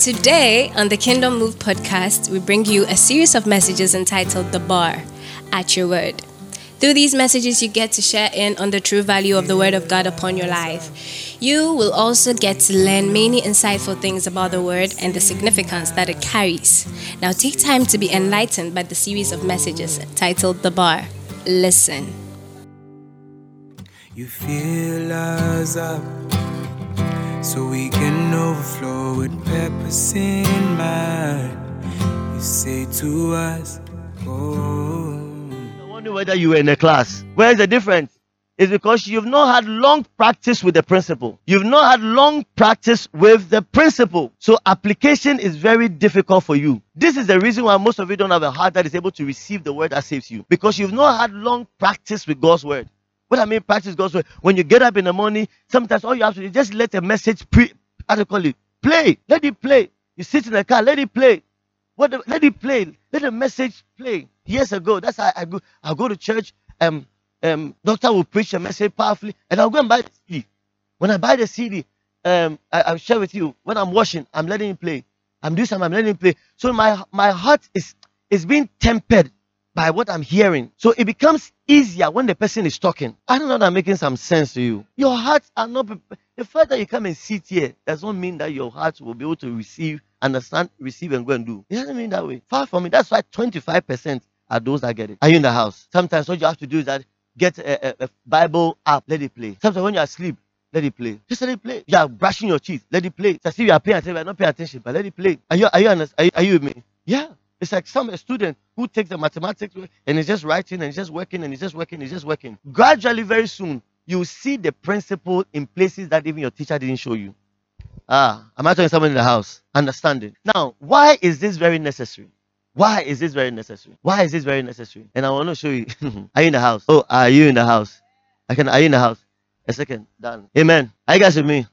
Today on the Kingdom Move podcast, we bring you a series of messages entitled Dabar at Your Word. Through these messages, you get to share in on the true value of the Word of God upon your life. You will also get to learn many insightful things about the Word and the significance that it carries. Now, take time to be enlightened by the series of messages titled Dabar. Listen. You fill us up so we can overflow with purpose in mind. You say to us, Oh. I wonder whether you were in a class. Where's the difference? It's because you've not had long practice with the principle. You've not had long practice with the principle. So application is very difficult for you. This is the reason why most of you don't have a heart that is able to receive the word that saves you. Because you've not had long practice with God's word. What I mean, practice God's word. When you get up in the morning, sometimes all you have to do is just let a message pre how call it? Play. Let it play. You sit in the car, let it play. What the, let it play. Let the message play. Years ago, that's how I go. I go to church. Um, um, doctor will preach a message powerfully, and I'll go and buy the CD. When I buy the CD, um, I, I'll share with you. When I'm washing, I'm letting it play. I'm doing something, I'm letting it play. So my my heart is is being tempered by what I'm hearing. So it becomes easier when the person is talking. I don't know that I'm making some sense to you. Your hearts are not prepared. The fact that you come and sit here does not mean that your heart will be able to receive, understand, receive, and go and do. It doesn't mean that way. Far from it. That's why 25% are those that get it. Are you in the house? Sometimes what you have to do is that get a, a, a Bible app, let it play. Sometimes when you're asleep, let it play. Just let it play. You are brushing your teeth, let it play. It's as if you are paying attention, but not paying attention, but let it play. Are you are you, honest? Are you, are you with me? Yeah. It's like some student who takes the mathematics and is just writing and just working and is just working and is just working. Gradually, very soon, you see the principle in places that even your teacher didn't show you. Ah, am I talking to someone in the house? Understanding. Now, why is this very necessary? Why is this very necessary? Why is this very necessary? And I want to show you. are you in the house? Oh, are you in the house? I can. Are you in the house? A second. Done. Amen. Are you guys with me?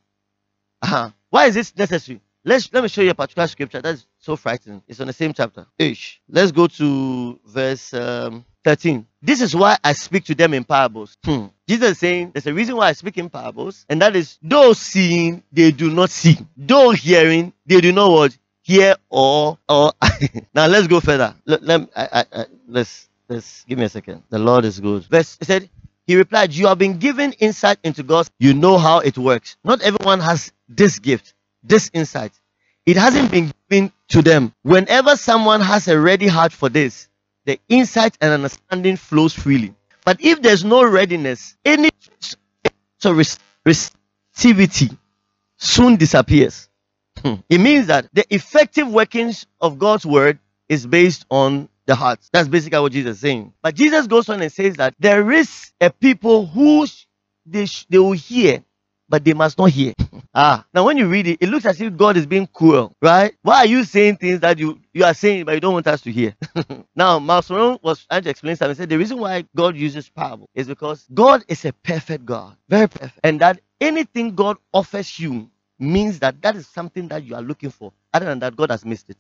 Uh-huh. Why is this necessary? Let's let me show you a particular scripture that's so frightening. It's on the same chapter. Ish. Let's go to verse um, 13. This is why I speak to them in parables. Hmm. Jesus is saying there's a reason why I speak in parables, and that is those seeing they do not see, those hearing they do not what hear or or. now let's go further. Let, let I, I, I, let's let's give me a second. The Lord is good. Verse he said. He replied, You have been given insight into God. You know how it works. Not everyone has this gift this insight. It hasn't been given to them. Whenever someone has a ready heart for this, the insight and understanding flows freely. But if there's no readiness, any receptivity soon disappears. Hmm. It means that the effective workings of God's word is based on the heart. That's basically what Jesus is saying. But Jesus goes on and says that there is a people who they, sh- they will hear but they must not hear. ah, now when you read it, it looks as if God is being cruel, right? Why are you saying things that you, you are saying but you don't want us to hear? now, Marcel was trying to explain something. He said the reason why God uses parable is because God is a perfect God, very perfect, and that anything God offers you means that that is something that you are looking for. Other than that, God has missed it.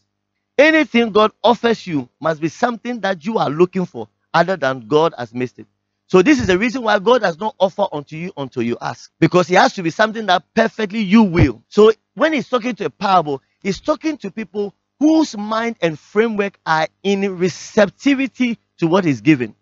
Anything God offers you must be something that you are looking for. Other than God has missed it. So this is the reason why God does not offer unto you until you ask. Because it has to be something that perfectly you will. So when he's talking to a parable, he's talking to people whose mind and framework are in receptivity to what is given.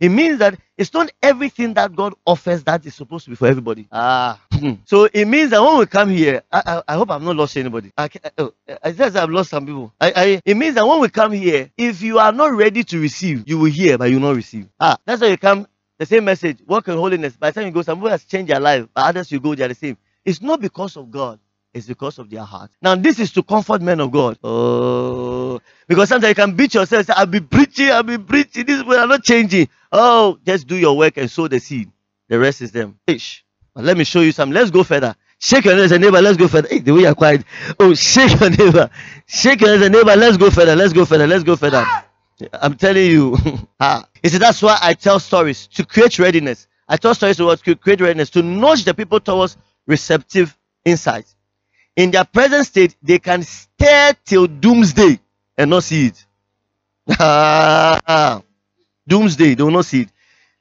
It means that it's not everything that God offers that is supposed to be for everybody. Ah, so it means that when we come here, I, I, I hope I've not lost anybody. I, I, oh, I just I've lost some people. I, I, it means that when we come here, if you are not ready to receive, you will hear, but you will not receive. Ah, that's why you come. The same message, work in holiness. By the time you go, some people has changed their life, but others you go, they are the same. It's not because of God. It's because of their heart. Now, this is to comfort men of God. Oh, because sometimes you can beat yourself. Say, I'll be preaching, I'll be preaching. People are not changing. Oh, just do your work and sow the seed. The rest is them. Ish. Let me show you some. Let's go further. Shake your neighbor, neighbor. Let's go further. Hey, the way you're quiet. Oh, shake your neighbor. Shake your neighbor. Let's go further. Let's go further. Let's go further. I'm telling you. ah. He said, that's why I tell stories to create readiness. I tell stories to create readiness, to nudge the people towards receptive insight in their present state, they can stare till doomsday and not see it. doomsday, they will not see it.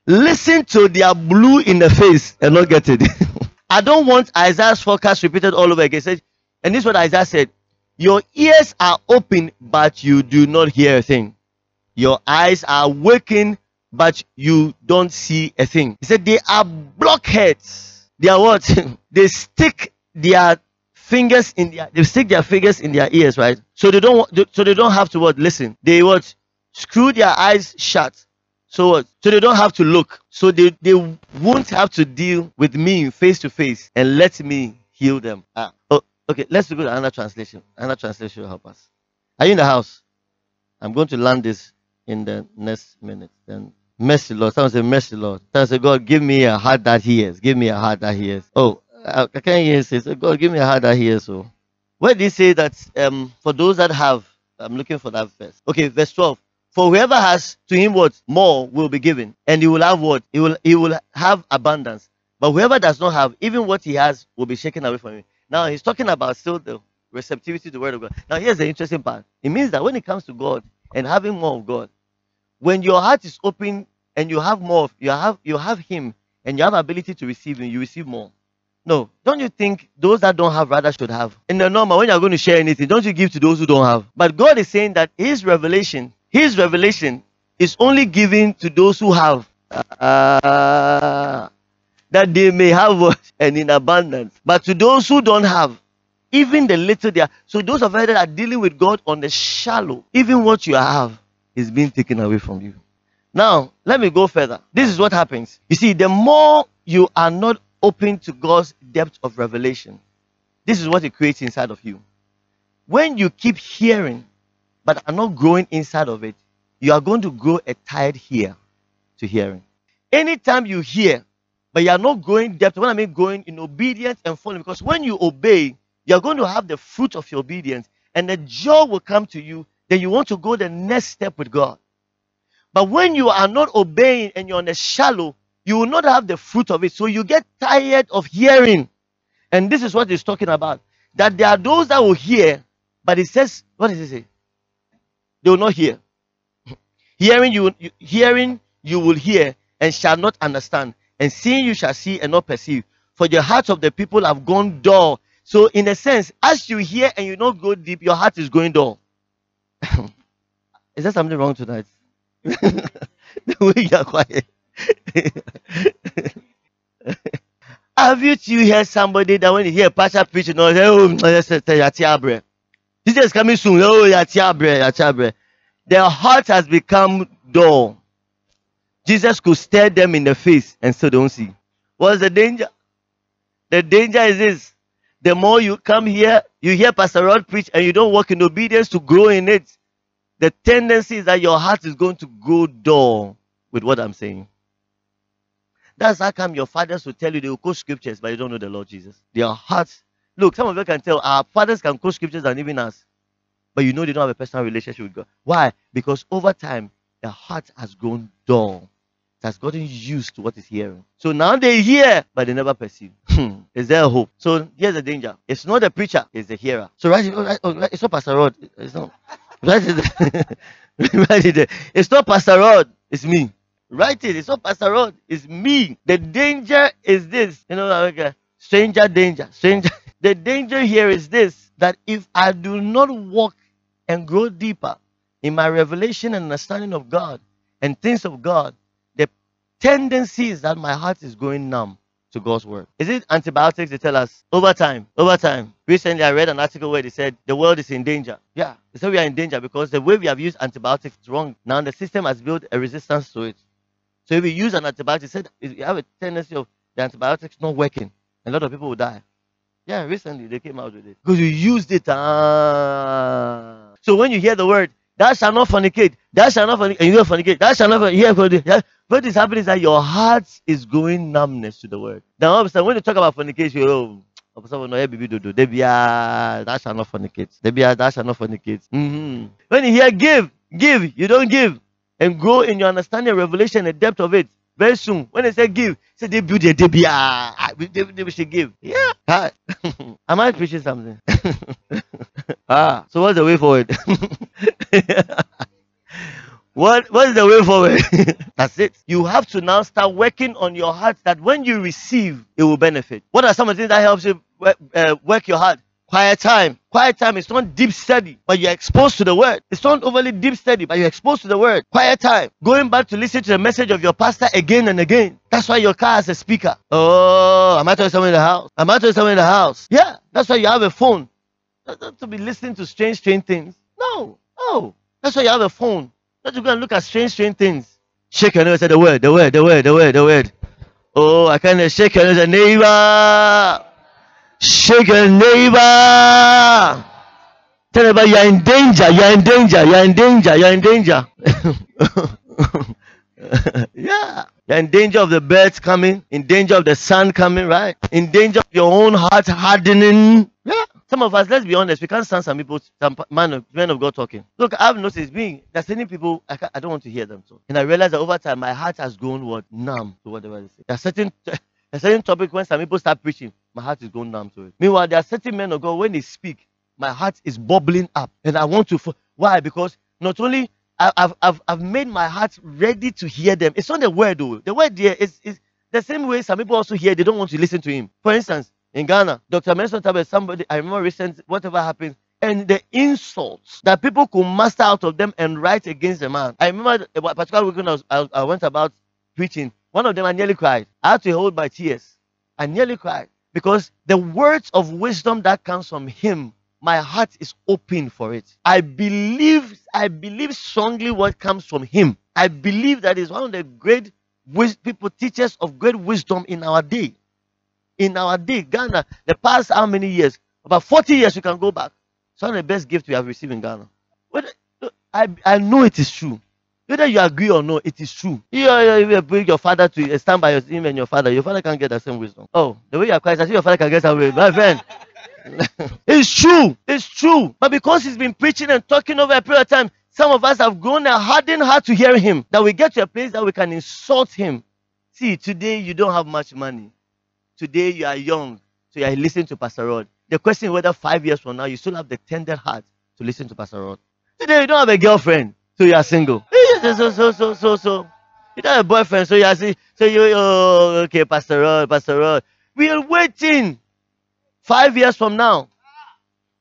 Listen to their blue in the face and not get it. I don't want Isaiah's forecast repeated all over again. Said, and this is what Isaiah said. Your ears are open, but you do not hear a thing. Your eyes are working, but you don't see a thing. He said they are blockheads. They are what? they stick their fingers in their they stick their fingers in their ears, right? So they don't so they don't have to what listen. They what screw their eyes shut. So? So they don't have to look. So they, they won't have to deal with me face to face and let me heal them. Ah, oh, okay, let's go to another translation. Another translation will help us. Are you in the house? I'm going to land this in the next minute. Then mercy, Lord. Someone say mercy, Lord. Someone say, God, give me a heart that hears. Give me a heart that hears. Oh, I, I can't hear say, God, give me a heart that hears. So, oh. where did he say that um, for those that have, I'm looking for that verse. Okay, verse 12. For whoever has to him what more will be given, and he will have what he will he will have abundance. But whoever does not have, even what he has will be shaken away from him. Now he's talking about still the receptivity to the word of God. Now here's the interesting part. It means that when it comes to God and having more of God, when your heart is open and you have more, of, you have you have Him and you have ability to receive Him, you receive more. No, don't you think those that don't have rather should have? In the normal, when you're going to share anything, don't you give to those who don't have? But God is saying that His revelation, His revelation is only given to those who have. Uh, that they may have? And in abundance. But to those who don't have, even the little they. So those of us that are dealing with God on the shallow, even what you have is being taken away from you. Now, let me go further. This is what happens. You see, the more you are not open to God's depth of revelation. This is what it creates inside of you. When you keep hearing but are not growing inside of it, you are going to grow a tired ear to hearing. Anytime you hear but you are not growing depth, when I mean growing in obedience and following, because when you obey, you are going to have the fruit of your obedience and the joy will come to you. Then you want to go the next step with God. But when you are not obeying and you're on the shallow, you will not have the fruit of it. So you get tired of hearing. And this is what he's talking about. That there are those that will hear, but it says, what does it say? They will not hear. hearing you, you hearing you will hear and shall not understand. And seeing you shall see and not perceive. For the hearts of the people have gone dull. So, in a sense, as you hear and you don't go deep, your heart is going dull. is there something wrong tonight? the way you are quiet. Have you you hear somebody that when you hear a pastor preaching, oh, oh Jesus is coming soon. Oh, Their heart has become dull. Jesus could stare them in the face and still don't see. What's the danger? The danger is this. The more you come here, you hear Pastor Rod preach and you don't walk in obedience to grow in it, the tendency is that your heart is going to go dull with what I'm saying. That's how come your fathers will tell you they will quote scriptures, but you don't know the Lord Jesus. Their hearts. Look, some of you can tell our fathers can quote scriptures and even us. But you know they don't have a personal relationship with God. Why? Because over time, their heart has grown dull. It has gotten used to what is hearing. So now they hear, but they never perceive. Hmm. is there a hope? So here's the danger. It's not the preacher, it's the hearer. So right, right, right it's not Pastor Rod. It's not. Right, it's not Pastor Rod. It's me. Write it. It's not Pastor Rod. It's me. The danger is this. You know, like stranger danger. Stranger. The danger here is this that if I do not walk and grow deeper in my revelation and understanding of God and things of God, the tendency is that my heart is going numb to God's word. Is it antibiotics they tell us over time? Over time. Recently, I read an article where they said the world is in danger. Yeah, they said we are in danger because the way we have used antibiotics is wrong. Now the system has built a resistance to it. So if you use an antibiotic, said you have a tendency of the antibiotics not working, a lot of people will die. Yeah, recently they came out with it because you used it. Ah. So when you hear the word, "That shall not fornicate," that shall not fornicate, you hear fornicate, that shall not fornicate. Yeah, what is happening is that your heart is going numbness to the word. Now, sudden, when you talk about fornication, oh, no, do they that shall not fornicate. That shall not fornicate. Mm-hmm. When you hear give, give, you don't give and grow in your understanding, revelation, the depth of it. Very soon, when they say give, say they build a debia. Ah, they, they should give. Yeah. Am I preaching something? ah, so what's the way forward? what what is the way forward? That's it. You have to now start working on your heart that when you receive, it will benefit. What are some of the things that helps you uh, work your heart? Quiet time. Quiet time is not deep study, but you're exposed to the word. It's not overly deep study, but you're exposed to the word. Quiet time. Going back to listen to the message of your pastor again and again. That's why your car has a speaker. Oh, am I talking someone in the house? Am I talking someone in the house? Yeah, that's why you have a phone. Not, to be listening to strange, strange things. No, no. That's why you have a phone. Not to go and look at strange, strange things. Shake your neighbor, say the word, the word, the word, the word, the word. Oh, I can't shake your neighbor, neighbor. Shake your neighbor. Tell neighbor you're in danger, you're in danger, you're in danger, you're in danger. yeah. You're in danger of the birds coming, in danger of the sun coming, right? In danger of your own heart hardening. Yeah. Some of us, let's be honest, we can't stand some people, some man of, men of God talking. Look, I've noticed being there's certain people I, I don't want to hear them talk, and I realize that over time my heart has grown what numb to whatever they say. There's certain a certain topic when some people start preaching, my heart is going numb to it. Meanwhile, there are certain men of God when they speak, my heart is bubbling up, and I want to. Why? Because not only I've, I've, I've made my heart ready to hear them. It's not the word though. The word there is, is the same way some people also hear, they don't want to listen to him. For instance, in Ghana, Dr. Mensa Otabil, somebody, I remember recent, whatever happened, and the insults that people could muster out of them and write against the man. I remember a particular weekend I, was, I, I went about preaching. One of them, I nearly cried. I had to hold my tears. I nearly cried because the words of wisdom that comes from him my heart is open for it. I believe, I believe strongly what comes from him. I believe that is one of the great people, teachers of great wisdom in our day in our day, Ghana, the past how many years? About 40 years you can go back. It's one of the best gifts we have received in Ghana. I, I know it is true. Whether you agree or not, it is true. You, you, you bring your father to uh, stand by him and your father. Your father can't get the same wisdom. Oh, the way you are quiet, I think your father can get some wisdom. My friend. it's true. It's true. But because he's been preaching and talking over a period of time, some of us have grown a hardened heart to hear him. That we get to a place that we can insult him. See, today you don't have much money. Today you are young, so you are listening to Pastor Rod. The question is whether five years from now you still have the tender heart to listen to Pastor Rod. Today you don't have a girlfriend, so you are single. So so so so so. You don't have a boyfriend, so you are so you oh okay, Pastor Rod, Pastor Rod. We are waiting five years from now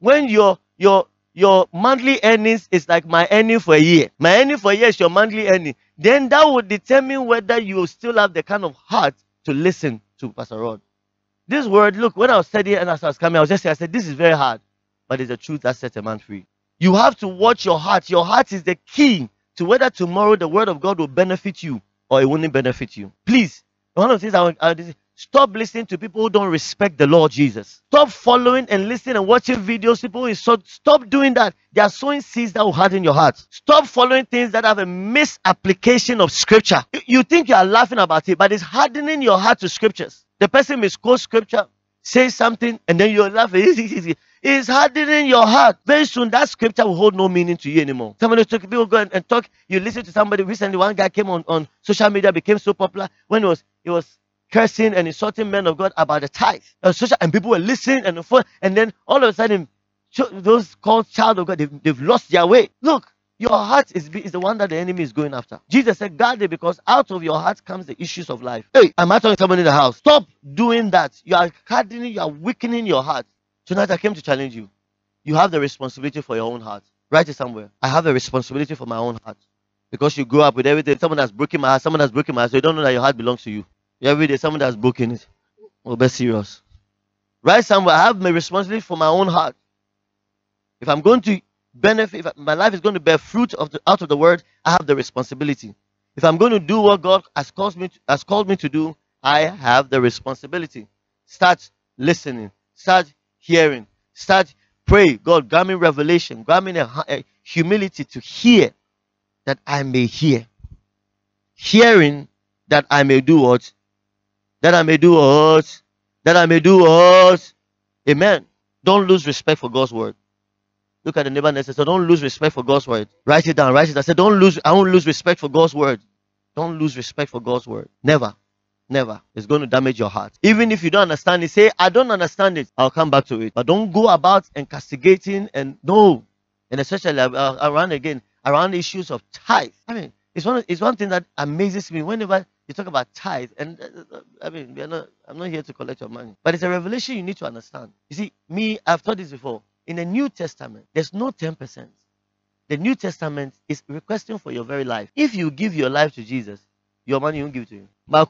when your your your monthly earnings is like my earning for a year. My earning for a year is your monthly earning. Then that would determine whether you still have the kind of heart to listen to Pastor Rod. This word, look, when I was studying and as I was coming, I was just saying, I said, this is very hard, but it's the truth that sets a man free. You have to watch your heart. Your heart is the key to whether tomorrow the word of God will benefit you or it won't benefit you. Please, one of the things I to stop listening to people who don't respect the Lord Jesus. Stop following and listening and watching videos. People so stop doing that. They are sowing seeds that will harden your heart. Stop following things that have a misapplication of scripture. You think you are laughing about it, but it's hardening your heart to scriptures. The person misquotes scripture, say something, and then you're laughing. It's hardening your heart. Very soon, that scripture will hold no meaning to you anymore. Somebody talk, people go and, and talk. You listen to somebody recently. One guy came on, on social media, became so popular when it was he was cursing and insulting men of God about the tithe. Uh, social, and people were listening and the phone. and then all of a sudden, those called child of God, they've, they've lost their way. Look, your heart is, is the one that the enemy is going after. Jesus said, guard it because out of your heart comes the issues of life. Hey, I'm I talking to someone in the house? Stop doing that. You are hardening, you are weakening your heart. Tonight I came to challenge you. You have the responsibility for your own heart. Write it somewhere. I have the responsibility for my own heart. Because you grew up with everything. Someone has broken my heart, someone has broken my heart, so you don't know that your heart belongs to you. Every day, someone has broken it. Well, be serious. Write somewhere. I have my responsibility for my own heart. If I'm going to benefit, if my life is going to bear fruit of the, out of the word, I have the responsibility. If I'm going to do what God has called me to, has called me to do, I have the responsibility. Start listening. Start hearing. Start pray. God, grant me revelation. Grant me a, a eh, humility to hear that I may hear. Hearing that I may do what? That I may do what? That I may do what? Amen. Don't lose respect for God's word. Look at the neighbor next to so don't lose respect for God's word. Write it down. Write it. I said, don't lose. I won't lose respect for God's word. Don't lose respect for God's word. Never. Never. It's going to damage your heart. Even if you don't understand it, say, I don't understand it. I'll come back to it. But don't go about and castigating and no. And especially uh, around again, around issues of tithe. I mean, it's one, it's one thing that amazes me whenever You talk about tithe, and uh, uh, I mean, not. I'm not here to collect your money, but it's a revelation you need to understand. You see, me, I've taught this before. In the New Testament, there's no ten percent. The New Testament is requesting for your very life. If you give your life to Jesus, your money won't give to you. Me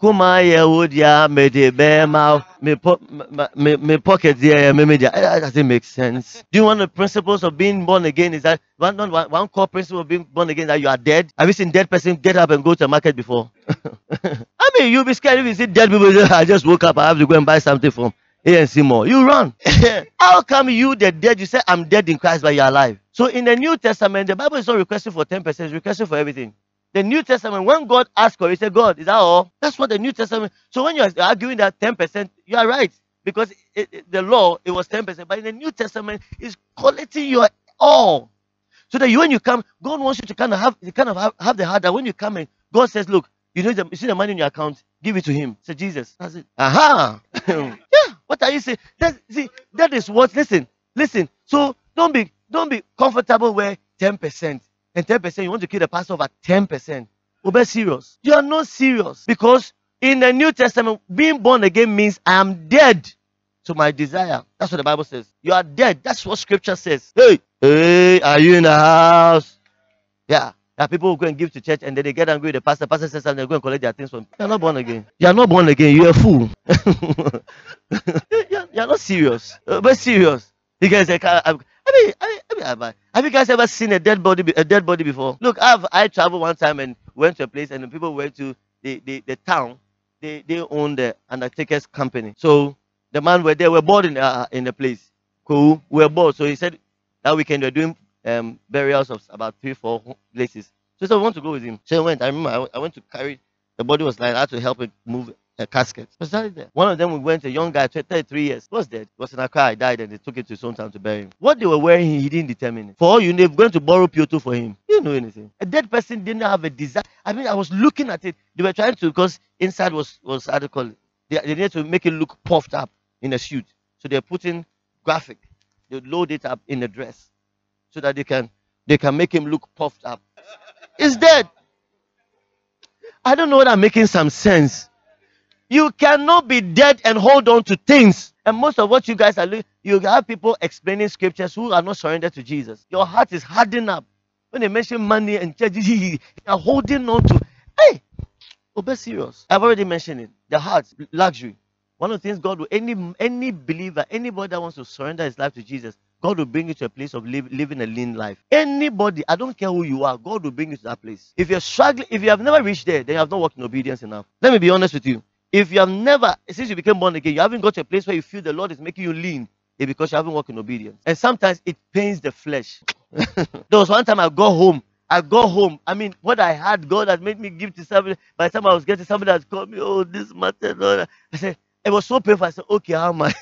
pocket media. Eh, that doesn't make sense. Do you want the principles of being born again? Is that one one, one core principle of being born again that you are dead? Have you seen dead person get up and go to the market before? I mean, you'll be scared if you see dead people. I just woke up. I have to go and buy something from ANC more. You run. How come you, the dead, you say, I'm dead in Christ, but you're alive? So in the New Testament, the Bible is not requesting for 10%, it's requesting for everything. The New Testament, when God asked for it, he said, God, is that all? That's what the New Testament. So when you're arguing that 10%, you are right. Because it, it, the law, it was 10%. But in the New Testament, it's collecting your all. So that you, when you come, God wants you to kind of have, kind of have, have the heart that when you come in, God says, look, you know, the, you see the money in your account, give it to him. Say, Jesus. That's it. Aha. yeah. What are you saying? That, see, that is what, listen, listen. So don't be, don't be comfortable where 10% and 10%, you want to kill the pastor over 10%. Well, be serious. You are not serious because in the New Testament, being born again means I am dead to my desire. That's what the Bible says. You are dead. That's what scripture says. Hey, hey, are you in the house? Yeah. Are people who go and give to church and then they get angry with the pastor. Pastor says something, they go and collect their things from. You're not born again. You're not born again. You're a fool. you're, not serious. Uh, but serious. You Because I, I, mean, I mean, I mean, have you guys ever seen a dead body, a dead body before? Look, I've I traveled one time and went to a place and the people went to the, the, the town. They they own the undertaker's company. So the man were there, were bored in uh, in the place. Cool, we were bored. So he said that weekend they're doing um, burials of about three, four places. So, I want to go with him. So I went. I remember I, I went to carry the body was like I had to help it move a casket. Was there? One of them we went, a young guy, 33 years, was dead. Was in a car, he died, and they took it to his hometown to bury him. What they were wearing, he didn't determine. For all you know, going to borrow PO2 for him. You know anything. A dead person didn't have a desire. I mean, I was looking at it. They were trying to, because inside was, was it? They, they needed to make it look puffed up in a suit. So they're putting graphic. They load it up in a dress so that they can they can make him look puffed up. He's dead. I don't know whether I'm making some sense. You cannot be dead and hold on to things. And most of what you guys are you have people explaining scriptures who are not surrendered to Jesus. Your heart is hardening up. When they mention money and church, you are holding on to. Hey, oh, be serious. I've already mentioned it. The heart, luxury. One of the things God will, any any believer, anybody that wants to surrender his life to Jesus, God will bring you to a place of live, living a lean life. Anybody, I don't care who you are, God will bring you to that place. If you're struggling, if you have never reached there, then you have not walked in obedience enough. Let me be honest with you. If you have never, since you became born again, you haven't got to a place where you feel the Lord is making you lean, it's because you haven't walked in obedience. And sometimes it pains the flesh. there was one time I got home. I got home. I mean, what I had, God had made me give to somebody. By the time I was getting somebody that called me, oh, this matter. I said, it was so painful. I said, okay, how am I?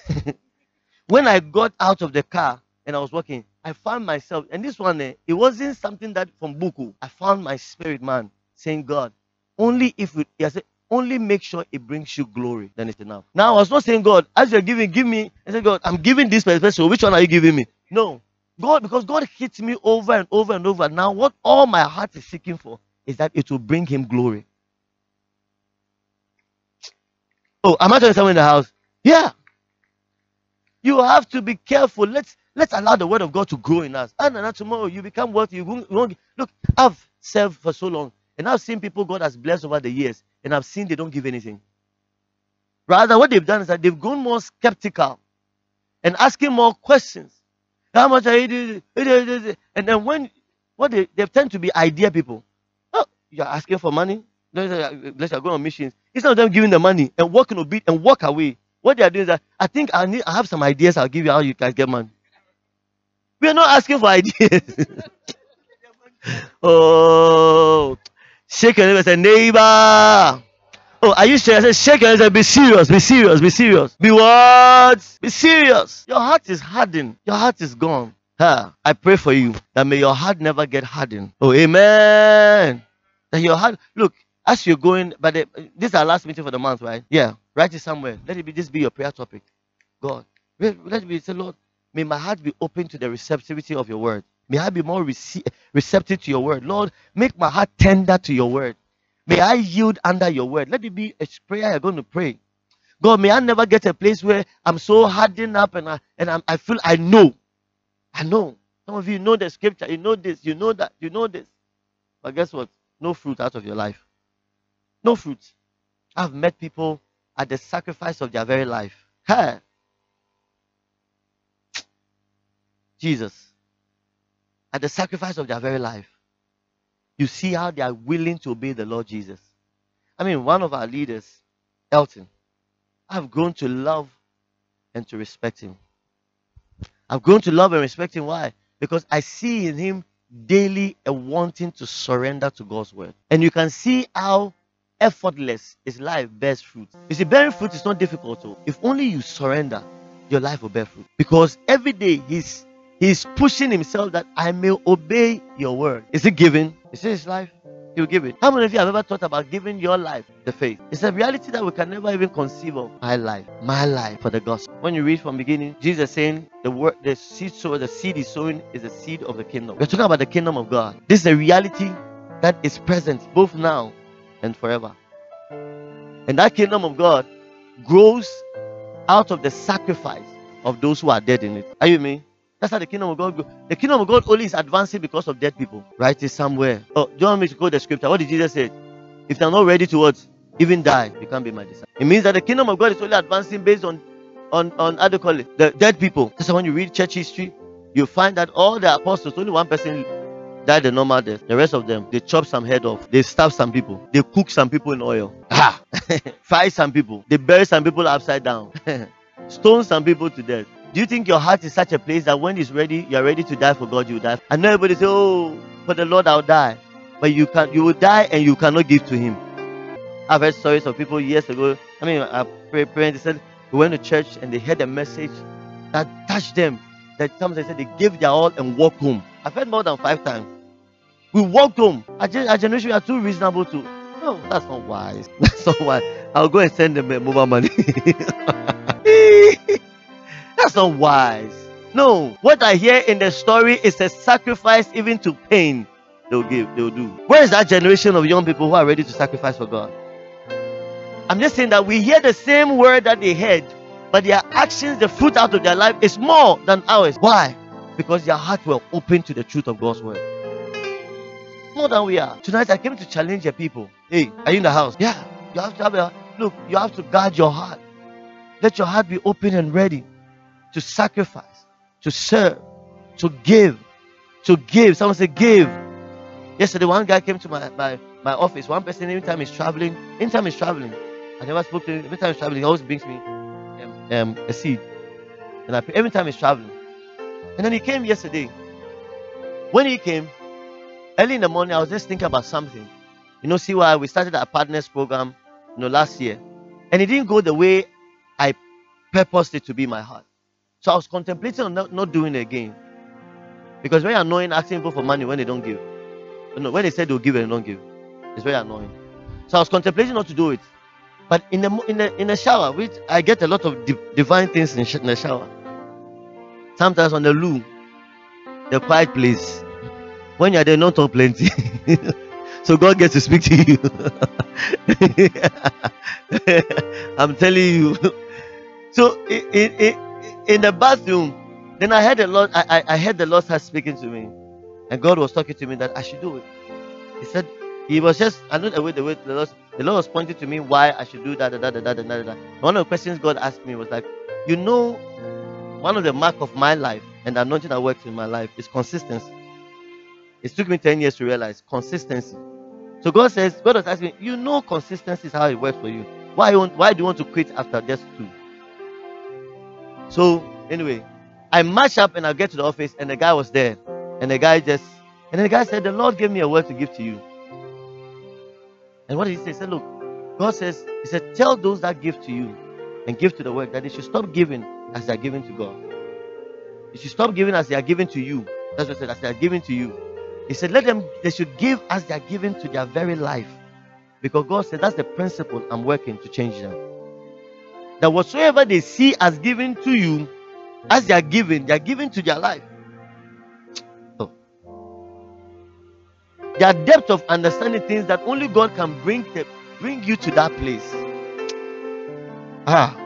when I got out of the car and I was walking, I found myself, and this one, eh, it wasn't something that from Buku. I found my spirit man saying, God, only if we, I said, only make sure it brings you glory, then it's enough. Now, I was not saying, God, as you're giving, give me. I said, God, I'm giving this person. Which one are you giving me? No. God, because God hits me over and over and over. Now, what all my heart is seeking for is that it will bring him glory. Oh, am I telling someone in the house? Yeah. You have to be careful. Let's let's allow the word of God to grow in us. And then tomorrow you become what you won't. Look, I've served for so long, and I've seen people God has blessed over the years and I've seen they don't give anything. Rather, what they've done is that they've grown more skeptical and asking more questions. How much are you doing? And then when what they, they tend to be idea people. Oh, you're asking for money? Let's go on missions. Instead of them giving the money and walking a bit and walk away, what they are doing is that I think I need I have some ideas I'll give you how you guys get money. We are not asking for ideas. oh, Shake your neighbor say, neighbor. Oh, are you sure? I said, shake your. Be serious. Be serious. Be serious. Be what? Be serious. Your heart is hardened. Your heart is gone. Huh. I pray for you that may your heart never get hardened. Oh, amen. That your heart, look, as you're going, but the, this is our last meeting for the month, right? Yeah. Write it somewhere. Let it be this be your prayer topic. God. Let it be say, Lord, may my heart be open to the receptivity of your word. May I be more rece- receptive to your word. Lord, make my heart tender to your word. May I yield under your word. Let it be a prayer you're going to pray. God, may I never get a place where I'm so hardened up and I and I'm, I feel I know. I know. Some of you know the scripture, you know this, you know that, you know this. But guess what? No fruit out of your life. No fruit. I've met people at the sacrifice of their very life. Hey. Jesus. At the sacrifice of their very life. You see how they are willing to obey the Lord Jesus. I mean, one of our leaders, Elton, I've grown to love and to respect him. I've grown to love and respect him. Why? Because I see in him daily a wanting to surrender to God's word. And you can see how effortless his life bears fruit. You see, bearing fruit is not difficult. Though. If only you surrender, your life will bear fruit. Because every day he's he's pushing himself that I may obey your word. Is it giving? Is it his life? He'll give it. How many of you have ever thought about giving your life the faith? It's a reality that we can never even conceive of. My life, my life for the gospel. When you read from beginning, Jesus saying the word, the seed sower, the seed is sowing is the seed of the kingdom. We're talking about the kingdom of God. This is a reality that is present both now and forever. And that kingdom of God grows out of the sacrifice of those who are dead in it. Are you me? That's how the kingdom of God. The kingdom of God only is advancing because of dead people. Write it somewhere. Oh, do you want me to quote the scripture? What did Jesus say? If they're not ready to what? Even die, you can't be my disciple. It means that the kingdom of God is only advancing based on on on how do call it? The dead people. So when you read church history, you find that all the apostles, only one person died a normal death. The rest of them, they chop some head off. They stab some people. They cook some people in oil. Ah! Fry some people. They bury some people upside down. Stone some people to death. Do you think your heart is such a place that when it's ready, you're ready to die for God, you die? And everybody say, Oh, for the Lord I'll die. But you can you will die and you cannot give to him. I've heard stories of people years ago. I mean, I pray, pray they said they went to church and they heard a message that touched them. That sometimes they said they gave their all and walked home. I've heard more than five times. We walked home. Our, our generation are too reasonable to. No, that's not wise. That's not wise. I'll go and send them mobile money. That's not wise. No, what I hear in the story is a sacrifice even to pain they'll give, they'll do. Where is that generation of young people who are ready to sacrifice for God? I'm just saying that we hear the same word that they heard, but their actions, the fruit out of their life is more than ours. Why? Because their hearts were open to the truth of God's word. More than we are. Tonight I came to challenge your people. Hey, are you in the house? Yeah. You have to have a look, you have to guard your heart. Let your heart be open and ready to sacrifice, to serve, to give, to give. Someone say, give. Yesterday, one guy came to my, my, my office. One person, anytime he's traveling, anytime he's traveling, I never spoke to him. Every time he's traveling, he always brings me um, um, a seed. And I pay every time he's traveling. And then he came yesterday. When he came, early in the morning, I was just thinking about something. You know, see why we started our partners program, you know, last year. And it didn't go the way I purposed it to be my heart. So I was contemplating on not, not doing again. Because very annoying asking people for money when they don't give. You know, when they say they'll give and they don't give. It's very annoying. So I was contemplating not to do it. But in the in the in the shower, which I get a lot of di- divine things in, sh- in the shower. Sometimes on the loo, the quiet place. When you're there, not talk plenty. so God gets to speak to you. I'm telling you. So it, it, it, in the bathroom, then I heard the Lord, I, I, I heard the Lord start speaking to me. And God was talking to me that I should do it. He said, He was just, I know the way the way the Lord, the Lord was pointing to me why I should do that, that, that, that, that, that. One of the questions God asked me was like, You know, one of the mark of my life and the anointing that works in my life is consistency. It took me 10 years to realize consistency. So God says, God was asking me, You know, consistency is how it works for you. Why, why do you want to quit after just two? So anyway, I match up and I get to the office and the guy was there. And the guy just and the guy said, The Lord gave me a word to give to you. And what did he say? He said, Look, God says, He said, Tell those that give to you and give to the work that they should stop giving as they are giving to God. They should stop giving as they are giving to you. That's what I said, as they are giving to you. He said, Let them they should give as they are giving to their very life. Because God said that's the principle I'm working to change them that whatsoever they see as given to you, as they are given, they are given to their life. There are of understanding things that only God can bring to, bring you to that place. Ah.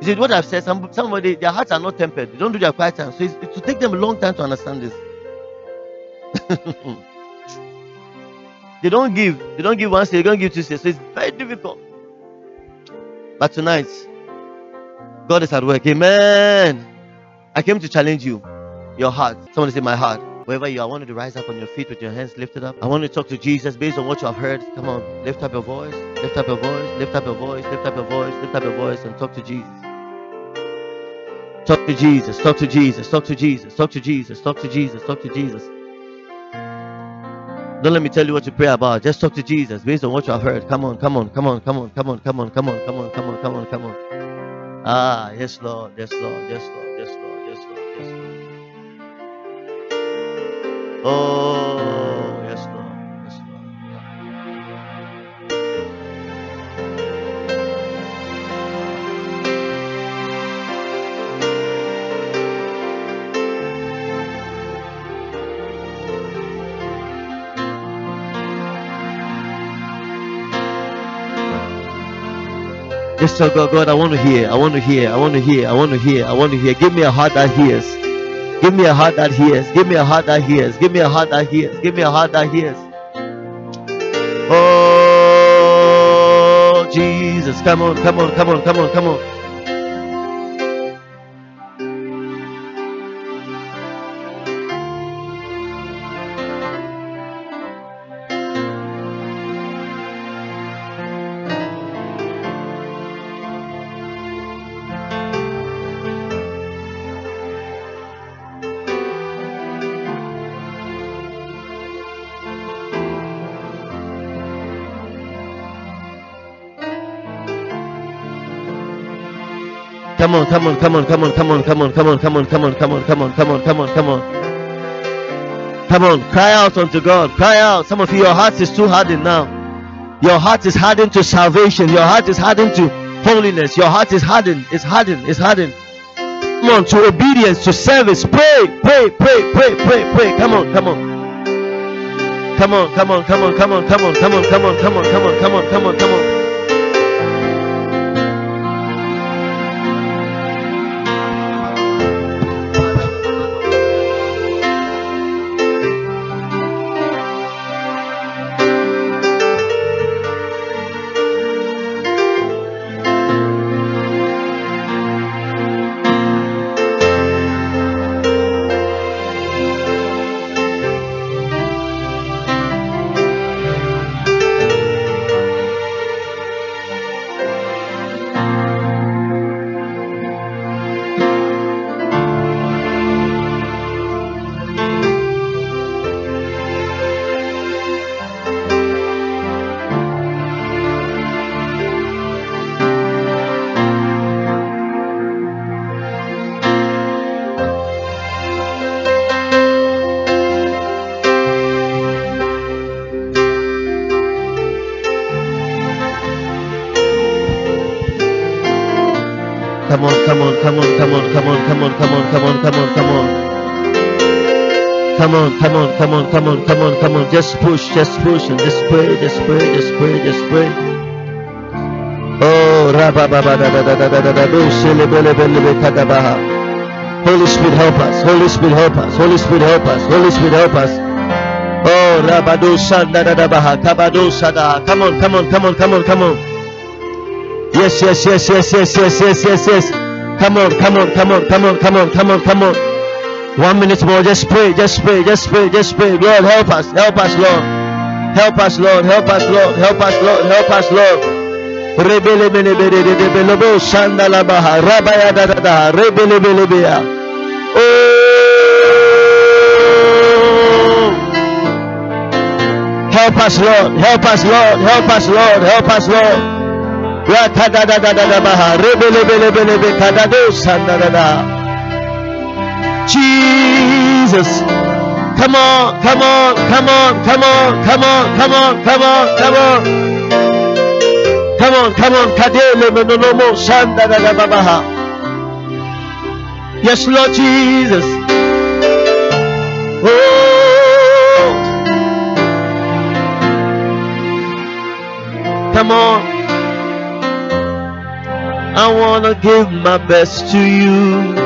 You see what I've said? Some, somebody, their hearts are not tempered. They don't do their quiet time. So it's, it will take them a long time to understand this. they don't give. They don't give once. They don't give two. say. So it's very difficult. But tonight, God is at work. Amen. I came to challenge you. Your heart. Someone say, My heart. Wherever you are, I want you to rise up on your feet with your hands lifted up. I want you to talk to Jesus based on what you have heard. Come on, lift up your voice, lift up your voice, lift up your voice, lift up your voice, lift up your voice, and talk to Jesus. Talk to Jesus, talk to Jesus, talk to Jesus, talk to Jesus, talk to Jesus, talk to Jesus. Don't let me tell you what to pray about. Just talk to Jesus based on what you have heard. Come on, come on, come on, come on, come on, come on, come on, come on, come on, come on, come on. Ah, yes, Lord, yes, Lord, yes, Lord, yes, Lord, yes, Lord, yes, Lord. Oh, Yes, so God, God, I want to hear, I want to hear, I want to hear, I want to hear, I want to hear. Give me a heart that hears. Give me a heart that hears. Give me a heart that hears. Give me a heart that hears. Give me a heart that hears. Oh, Jesus. Come on, come on, come on, come on, come on. Come on, come on, come on, come on, come on, come on, come on, come on, come on, come on, come on, come on, come on, come on. Come on, cry out unto God. Cry out. Some of you, your heart is too hardened now. Your heart is hardened to salvation. Your heart is hardened to holiness. Your heart is hardened. It's hardened. It's hardened. Come on, to obedience, to service. Pray, pray, pray, pray, pray, pray. Come on, come on. Come on, come on, come on, come on, come on, come on, come on, come on, come on, come on, come on, come on. On, come on, come on, come on, come on, come on. Just push, just push, and just pray, just pray, just pray, just pray. Oh, rabba ba ba da da da da da da da be kadabaha. Holy Spirit help us. Holy Spirit help us. Holy Spirit help us. Holy Spirit help us. Oh, rabado shanda da da baha. Kabado shada. Come on, come on, come on, come on, come on. Yes, yes, yes, yes, yes, yes, yes, yes, yes. Come on, come on, come on, come on, come on, come on, come on. One minute more. Just pray, just pray, just pray, just pray. Lord, help us, help us, Lord. Help us, Lord, help us, Lord, help us, Lord, help us, Lord. Rebele bele bele bele bele bo shanda la baha rabaya da da da rebele bele bele. Oh, help us, Lord, help us, Lord, help us, Lord, help us, Lord. Ya kada da da da da baha rebele bele bele be kada do shanda da da. Jesus. Come on, come on, come on, come on, come on, come on, come on, come on. Come on, come on, Kadele Menonomo Shanda Babaha. Yes, Lord Jesus. Oh. Come on. I wanna give my best to you.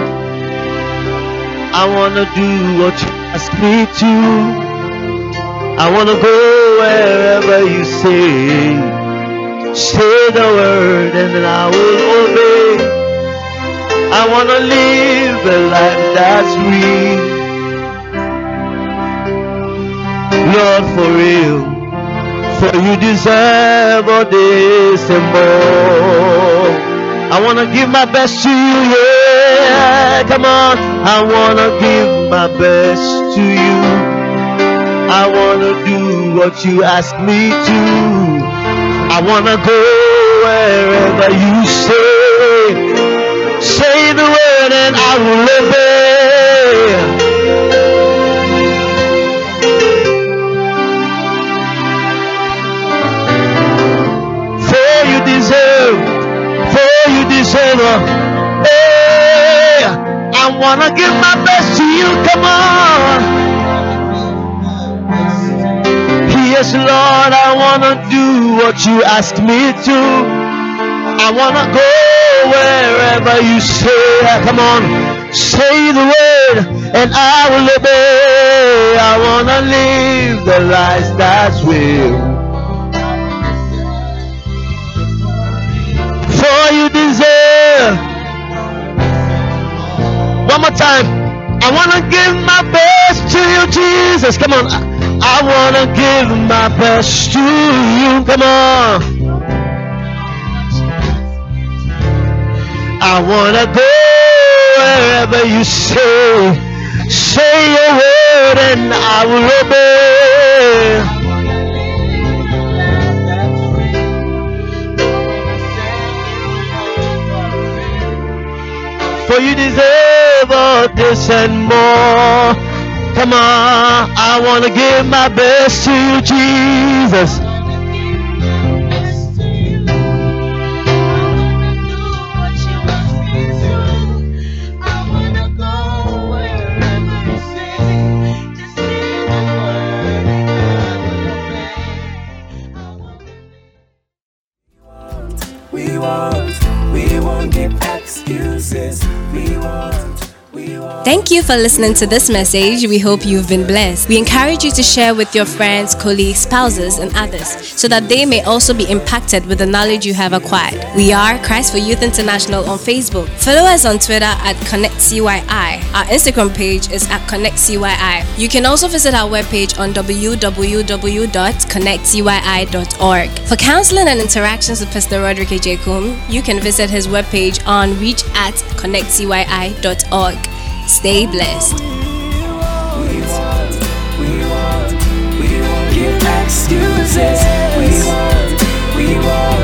I wanna do what you ask me to. I wanna go wherever you say. Say the word and then I will obey. I wanna live a life that's real. Lord, for real. For you deserve all this and more. I wanna give my best to you, yeah. Come on. I wanna give my best to you. I wanna do what you ask me to. I wanna go wherever you say. Say the word and I will obey. For you deserve, for you deserve. Wanna give my best to you. Come on. Yes, Lord, I wanna do what you ask me to. I wanna go wherever you say. Come on, say the word, and I will obey. I wanna live the life that's real. For you deserve. One more time. I wanna give my best to you, Jesus. Come on. I wanna give my best to you. Come on. I wanna go wherever you say. Say your word and I will obey. For you deserve all this and more. Come on, I want to give my best to you, Jesus. Thank you for listening to this message. We hope you've been blessed. We encourage you to share with your friends, colleagues, spouses, and others so that they may also be impacted with the knowledge you have acquired. We are Christ for Youth International on Facebook. Follow us on Twitter at ConnectCYI. Our Instagram page is at ConnectCYI. You can also visit our webpage on www.connectcyi.org. For counseling and interactions with Pastor Roderick Ejekum, you can visit his webpage on reach at connectcyi.org. Stay blessed. We want, we want, we excuses. We want, we want.